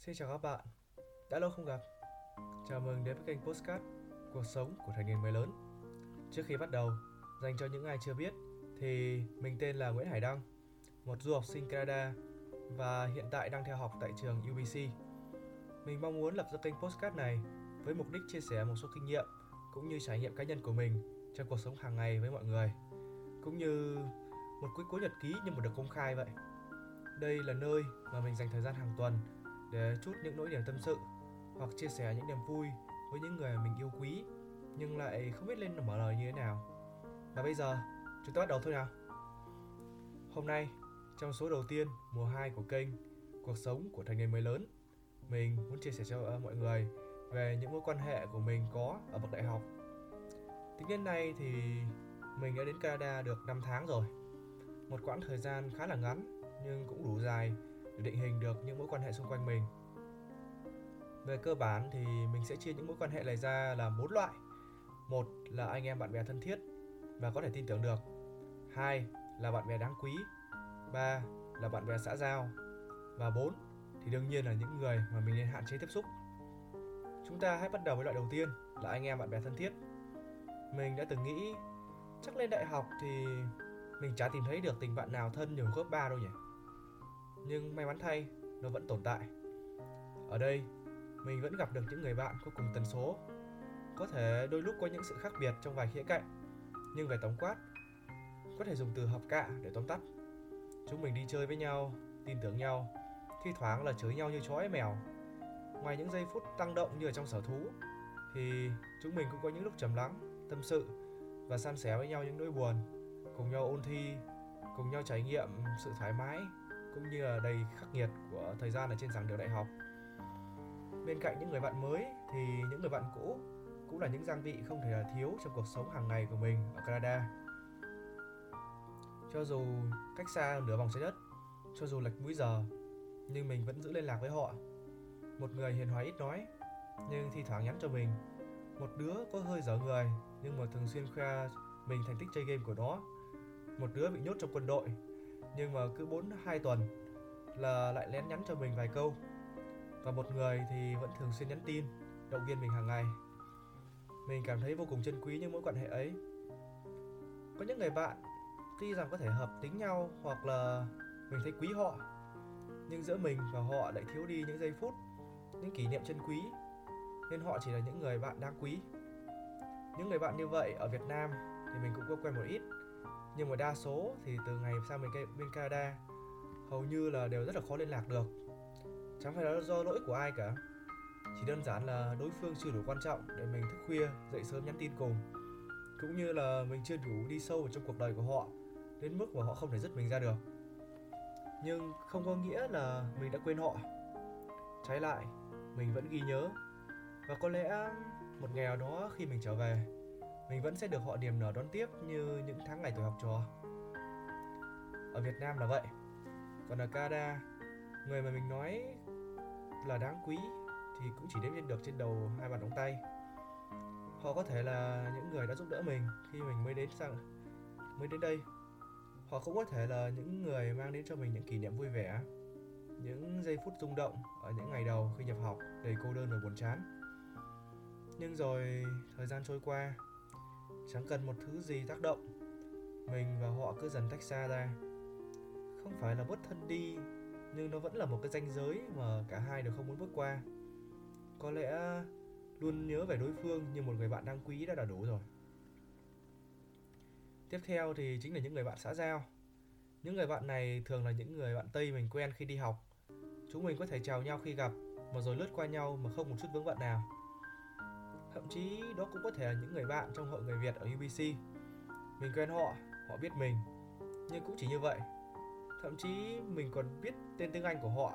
Xin chào các bạn, đã lâu không gặp. Chào mừng đến với kênh Postcard Cuộc sống của thành niên mới lớn. Trước khi bắt đầu, dành cho những ai chưa biết Thì mình tên là Nguyễn Hải Đăng Một du học sinh Canada Và hiện tại đang theo học tại trường UBC Mình mong muốn lập ra kênh Postcard này Với mục đích chia sẻ một số kinh nghiệm Cũng như trải nghiệm cá nhân của mình Trong cuộc sống hàng ngày với mọi người Cũng như một cuối cuối nhật ký nhưng một được công khai vậy. Đây là nơi mà mình dành thời gian hàng tuần để chút những nỗi niềm tâm sự hoặc chia sẻ những niềm vui với những người mình yêu quý nhưng lại không biết lên mở lời như thế nào. Và bây giờ, chúng ta bắt đầu thôi nào. Hôm nay, trong số đầu tiên mùa 2 của kênh Cuộc sống của thành niên mới lớn, mình muốn chia sẻ cho ờ, mọi người về những mối quan hệ của mình có ở bậc đại học. Tính đến nay thì mình đã đến Canada được 5 tháng rồi. Một quãng thời gian khá là ngắn nhưng cũng đủ dài định hình được những mối quan hệ xung quanh mình. Về cơ bản thì mình sẽ chia những mối quan hệ này ra là bốn loại. Một là anh em bạn bè thân thiết và có thể tin tưởng được. Hai là bạn bè đáng quý. Ba là bạn bè xã giao. Và bốn thì đương nhiên là những người mà mình nên hạn chế tiếp xúc. Chúng ta hãy bắt đầu với loại đầu tiên là anh em bạn bè thân thiết. Mình đã từng nghĩ, chắc lên đại học thì mình chả tìm thấy được tình bạn nào thân nhiều gấp ba đâu nhỉ nhưng may mắn thay, nó vẫn tồn tại. Ở đây, mình vẫn gặp được những người bạn có cùng tần số. Có thể đôi lúc có những sự khác biệt trong vài khía cạnh, nhưng về tổng quát, có thể dùng từ hợp cạ để tóm tắt. Chúng mình đi chơi với nhau, tin tưởng nhau, thi thoảng là chửi nhau như chó mèo. Ngoài những giây phút tăng động như ở trong sở thú, thì chúng mình cũng có những lúc trầm lắng, tâm sự và san sẻ với nhau những nỗi buồn, cùng nhau ôn thi, cùng nhau trải nghiệm sự thoải mái cũng như là đầy khắc nghiệt của thời gian ở trên giảng đường đại học. Bên cạnh những người bạn mới thì những người bạn cũ cũng là những giang vị không thể là thiếu trong cuộc sống hàng ngày của mình ở Canada. Cho dù cách xa nửa vòng trái đất, cho dù lệch múi giờ, nhưng mình vẫn giữ liên lạc với họ. Một người hiền hòa ít nói, nhưng thi thoảng nhắn cho mình. Một đứa có hơi dở người, nhưng mà thường xuyên khoe mình thành tích chơi game của nó. Một đứa bị nhốt trong quân đội nhưng mà cứ 4 2 tuần là lại lén nhắn cho mình vài câu. Và một người thì vẫn thường xuyên nhắn tin, động viên mình hàng ngày. Mình cảm thấy vô cùng trân quý những mối quan hệ ấy. Có những người bạn tuy rằng có thể hợp tính nhau hoặc là mình thấy quý họ, nhưng giữa mình và họ lại thiếu đi những giây phút, những kỷ niệm chân quý nên họ chỉ là những người bạn đáng quý những người bạn như vậy ở Việt Nam thì mình cũng có quen một ít. Nhưng mà đa số thì từ ngày sang bên, bên Canada hầu như là đều rất là khó liên lạc được. Chẳng phải là do lỗi của ai cả. Chỉ đơn giản là đối phương chưa đủ quan trọng để mình thức khuya dậy sớm nhắn tin cùng. Cũng như là mình chưa đủ đi sâu vào trong cuộc đời của họ đến mức mà họ không thể dứt mình ra được. Nhưng không có nghĩa là mình đã quên họ. Trái lại mình vẫn ghi nhớ. Và có lẽ một ngày nào đó khi mình trở về mình vẫn sẽ được họ niềm nở đón tiếp như những tháng ngày tuổi học trò. Ở Việt Nam là vậy. Còn ở Canada, người mà mình nói là đáng quý thì cũng chỉ đếm được trên đầu hai bàn ống tay. Họ có thể là những người đã giúp đỡ mình khi mình mới đến sang, mới đến đây. Họ cũng có thể là những người mang đến cho mình những kỷ niệm vui vẻ, những giây phút rung động ở những ngày đầu khi nhập học đầy cô đơn và buồn chán. Nhưng rồi thời gian trôi qua chẳng cần một thứ gì tác động. Mình và họ cứ dần tách xa ra. Không phải là bất thân đi, nhưng nó vẫn là một cái ranh giới mà cả hai đều không muốn bước qua. Có lẽ luôn nhớ về đối phương như một người bạn đáng quý đã là đủ rồi. Tiếp theo thì chính là những người bạn xã giao. Những người bạn này thường là những người bạn tây mình quen khi đi học. Chúng mình có thể chào nhau khi gặp, mà rồi lướt qua nhau mà không một chút vướng bận nào thậm chí đó cũng có thể là những người bạn trong hội người Việt ở UBC. Mình quen họ, họ biết mình, nhưng cũng chỉ như vậy. Thậm chí mình còn biết tên tiếng Anh của họ,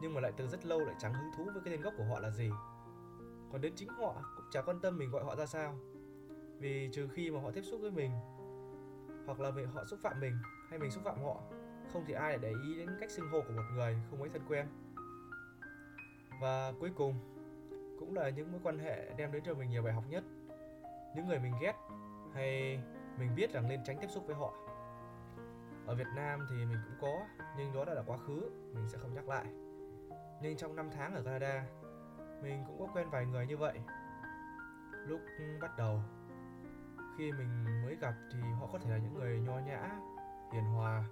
nhưng mà lại từ rất lâu lại chẳng hứng thú với cái tên gốc của họ là gì. Còn đến chính họ cũng chả quan tâm mình gọi họ ra sao. Vì trừ khi mà họ tiếp xúc với mình, hoặc là họ xúc phạm mình hay mình xúc phạm họ, không thì ai lại để ý đến cách xưng hô của một người không mấy thân quen. Và cuối cùng cũng là những mối quan hệ đem đến cho mình nhiều bài học nhất những người mình ghét hay mình biết rằng nên tránh tiếp xúc với họ ở Việt Nam thì mình cũng có nhưng đó đã là quá khứ mình sẽ không nhắc lại Nhưng trong 5 tháng ở Canada, mình cũng có quen vài người như vậy. Lúc bắt đầu, khi mình mới gặp thì họ có thể là những người nho nhã, hiền hòa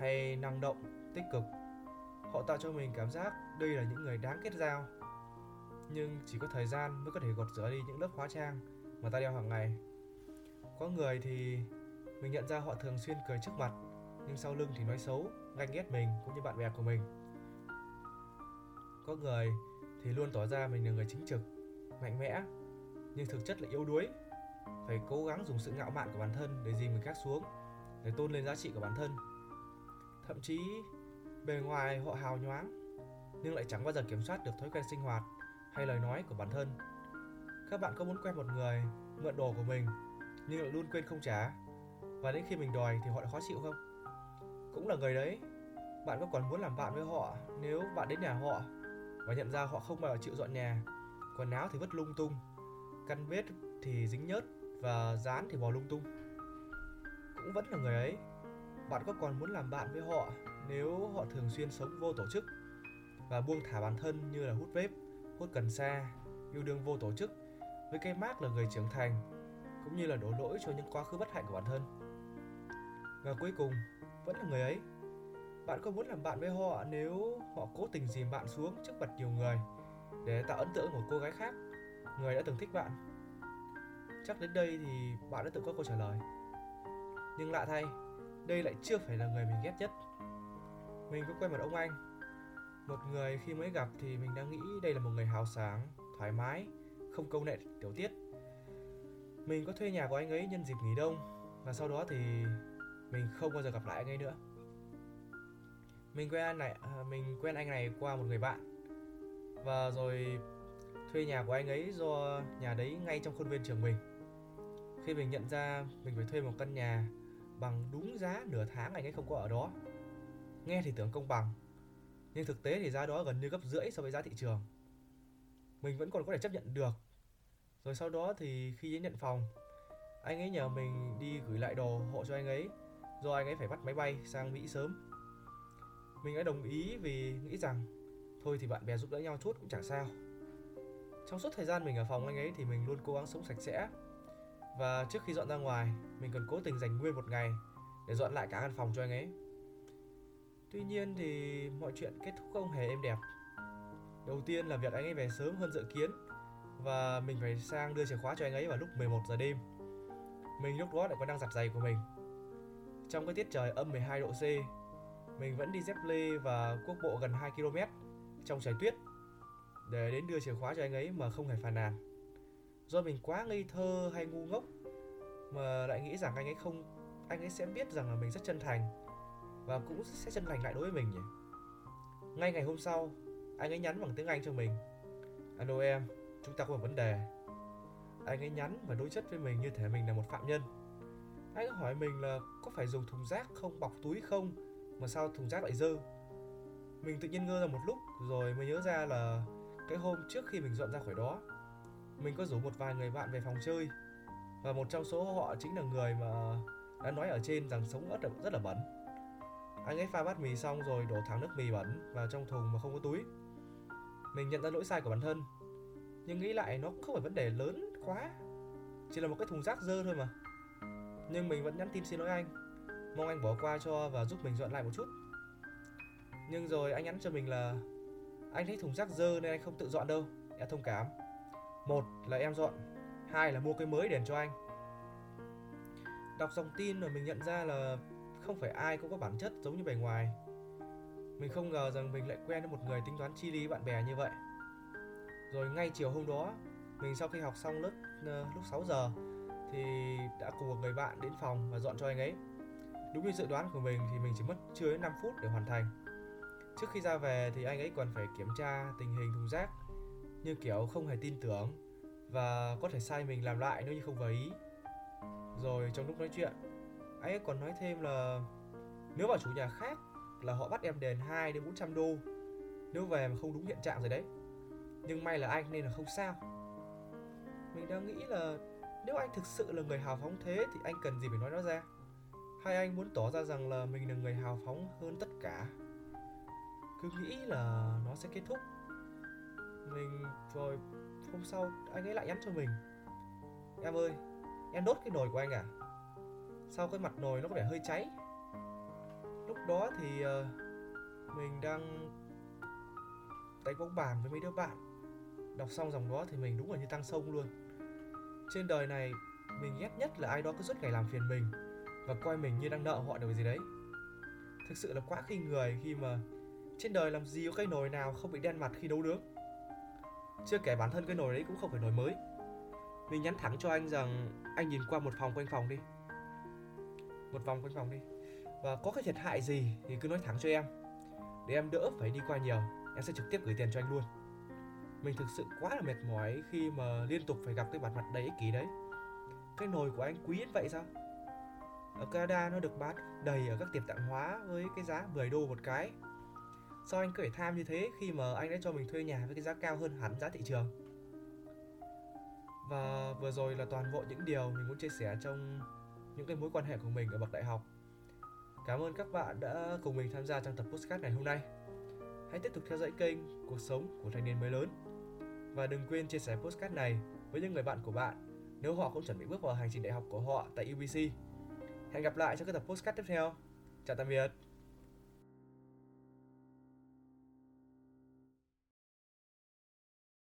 hay năng động, tích cực. Họ tạo cho mình cảm giác đây là những người đáng kết giao. Nhưng chỉ có thời gian mới có thể gột rửa đi những lớp hóa trang mà ta đeo hàng ngày. Có người thì mình nhận ra họ thường xuyên cười trước mặt, nhưng sau lưng thì nói xấu, ganh ghét mình cũng như bạn bè của mình. Có người thì luôn tỏ ra mình là người chính trực, mạnh mẽ, nhưng thực chất là yếu đuối. Phải cố gắng dùng sự ngạo mạn của bản thân để dìm người khác xuống, để tôn lên giá trị của bản thân. Thậm chí bề ngoài họ hào nhoáng, nhưng lại chẳng bao giờ kiểm soát được thói quen sinh hoạt hay lời nói của bản thân. Các bạn có muốn quen một người mượn đồ của mình nhưng lại luôn quên không trả và đến khi mình đòi thì họ lại khó chịu không? Cũng là người đấy. Bạn có còn muốn làm bạn với họ nếu bạn đến nhà họ và nhận ra họ không bao giờ chịu dọn nhà, quần áo thì vứt lung tung, căn bếp thì dính nhớt và dán thì bò lung tung. Cũng vẫn là người ấy. Bạn có còn muốn làm bạn với họ nếu họ thường xuyên sống vô tổ chức và buông thả bản thân như là hút vape, hút cần sa, yêu đương vô tổ chức với cái mác là người trưởng thành cũng như là đổ lỗi cho những quá khứ bất hạnh của bản thân. Và cuối cùng, vẫn là người ấy. Bạn có muốn làm bạn với họ nếu họ cố tình dìm bạn xuống trước mặt nhiều người để tạo ấn tượng một cô gái khác, người đã từng thích bạn? Chắc đến đây thì bạn đã tự có câu trả lời. Nhưng lạ thay, đây lại chưa phải là người mình ghét nhất. Mình có quen một ông anh, một người khi mới gặp thì mình đã nghĩ đây là một người hào sáng, thoải mái, không câu nệ tiểu tiết. Mình có thuê nhà của anh ấy nhân dịp nghỉ đông và sau đó thì mình không bao giờ gặp lại anh ấy nữa. Mình quen anh này à, mình quen anh này qua một người bạn. Và rồi thuê nhà của anh ấy do nhà đấy ngay trong khuôn viên trường mình. Khi mình nhận ra mình phải thuê một căn nhà bằng đúng giá nửa tháng anh ấy không có ở đó. Nghe thì tưởng công bằng nhưng thực tế thì giá đó gần như gấp rưỡi so với giá thị trường mình vẫn còn có thể chấp nhận được rồi sau đó thì khi đến nhận phòng anh ấy nhờ mình đi gửi lại đồ hộ cho anh ấy do anh ấy phải bắt máy bay sang Mỹ sớm. Mình đã đồng ý vì nghĩ rằng thôi thì bạn bè giúp đỡ nhau chút cũng chẳng sao. Trong suốt thời gian mình ở phòng anh ấy thì mình luôn cố gắng sống sạch sẽ. Và trước khi dọn ra ngoài, mình còn cố tình dành nguyên một ngày để dọn lại cả căn phòng cho anh ấy. Tuy nhiên thì mọi chuyện kết thúc không hề êm đẹp. Đầu tiên là việc anh ấy về sớm hơn dự kiến và mình phải sang đưa chìa khóa cho anh ấy vào lúc 11 giờ đêm. Mình lúc đó lại còn đang giặt giày của mình. Trong cái tiết trời âm 12 độ C, mình vẫn đi dép lê và quốc bộ gần 2 km trong trời tuyết để đến đưa chìa khóa cho anh ấy mà không hề phàn nàn. Do mình quá ngây thơ hay ngu ngốc mà lại nghĩ rằng anh ấy không anh ấy sẽ biết rằng là mình rất chân thành và cũng sẽ chân thành lại đối với mình nhỉ. Ngay ngày hôm sau, anh ấy nhắn bằng tiếng Anh cho mình. Alo em, chúng ta có một vấn đề. Anh ấy nhắn và đối chất với mình như thể mình là một phạm nhân. Anh ấy hỏi mình là có phải dùng thùng rác không bọc túi không mà sao thùng rác lại dơ? Mình tự nhiên ngơ ra một lúc rồi mới nhớ ra là cái hôm trước khi mình dọn ra khỏi đó mình có rủ một vài người bạn về phòng chơi. Và một trong số họ chính là người mà đã nói ở trên rằng sống rất là rất là bẩn anh ấy pha bát mì xong rồi đổ thẳng nước mì bẩn vào trong thùng mà không có túi. Mình nhận ra lỗi sai của bản thân, nhưng nghĩ lại nó không phải vấn đề lớn quá, chỉ là một cái thùng rác dơ thôi mà. Nhưng mình vẫn nhắn tin xin lỗi anh, mong anh bỏ qua cho và giúp mình dọn lại một chút. Nhưng rồi anh nhắn cho mình là, anh thấy thùng rác dơ nên anh không tự dọn đâu, em thông cảm. Một là em dọn, hai là mua cái mới đền cho anh. Đọc dòng tin rồi mình nhận ra là không phải ai cũng có bản chất giống như bề ngoài. Mình không ngờ rằng mình lại quen với một người tính toán chi lý bạn bè như vậy. Rồi ngay chiều hôm đó mình sau khi học xong lớp uh, lúc 6 giờ thì đã cùng một người bạn đến phòng và dọn cho anh ấy. Đúng như dự đoán của mình thì mình chỉ mất chưa đến 5 phút để hoàn thành. Trước khi ra về thì anh ấy còn phải kiểm tra tình hình thùng rác như kiểu không hề tin tưởng và có thể sai mình làm lại nếu như không vừa ý. Rồi trong lúc nói chuyện anh ấy còn nói thêm là nếu vào chủ nhà khác là họ bắt em đền 2 đến 400 đô. Nếu về mà không đúng hiện trạng rồi đấy. Nhưng may là anh nên là không sao. Mình đang nghĩ là nếu anh thực sự là người hào phóng thế thì anh cần gì phải nói nó ra? Hay anh muốn tỏ ra rằng là mình là người hào phóng hơn tất cả? Cứ nghĩ là nó sẽ kết thúc. Mình, rồi, hôm sau anh ấy lại nhắn cho mình. Em ơi, em đốt cái nồi của anh à? Sau cái mặt nồi nó có vẻ hơi cháy. Lúc đó thì uh, mình đang đánh bóng bàn với mấy đứa bạn. Đọc xong dòng đó thì mình đúng là như tăng sông luôn. Trên đời này mình ghét nhất là ai đó cứ suốt ngày làm phiền mình và coi mình như đang nợ họ điều gì đấy. Thực sự là quá khinh người khi mà trên đời làm gì có cái nồi nào không bị đen mặt khi nấu nướng. Chưa kể bản thân cái nồi đấy cũng không phải nồi mới. Mình nhắn thẳng cho anh rằng anh nhìn qua một phòng quanh phòng đi một vòng quanh vòng đi. Và có cái thiệt hại gì thì cứ nói thẳng cho em. Để em đỡ phải đi qua nhiều, em sẽ trực tiếp gửi tiền cho anh luôn. Mình thực sự quá là mệt mỏi khi mà liên tục phải gặp cái bản mặt đầy ích kỷ đấy. Cái nồi của anh quý đến vậy sao? Ở Canada nó được bán đầy ở các tiệm tạp hóa với cái giá 10 đô một cái. Sao anh cứ phải tham như thế khi mà anh đã cho mình thuê nhà với cái giá cao hơn hẳn giá thị trường? Và vừa rồi là toàn bộ những điều mình muốn chia sẻ trong những cái mối quan hệ của mình ở bậc đại học cảm ơn các bạn đã cùng mình tham gia trong tập podcast ngày hôm nay hãy tiếp tục theo dõi kênh cuộc sống của thanh niên mới lớn và đừng quên chia sẻ podcast này với những người bạn của bạn nếu họ cũng chuẩn bị bước vào hành trình đại học của họ tại UBC. Hẹn gặp lại trong các tập podcast tiếp theo. Chào tạm biệt.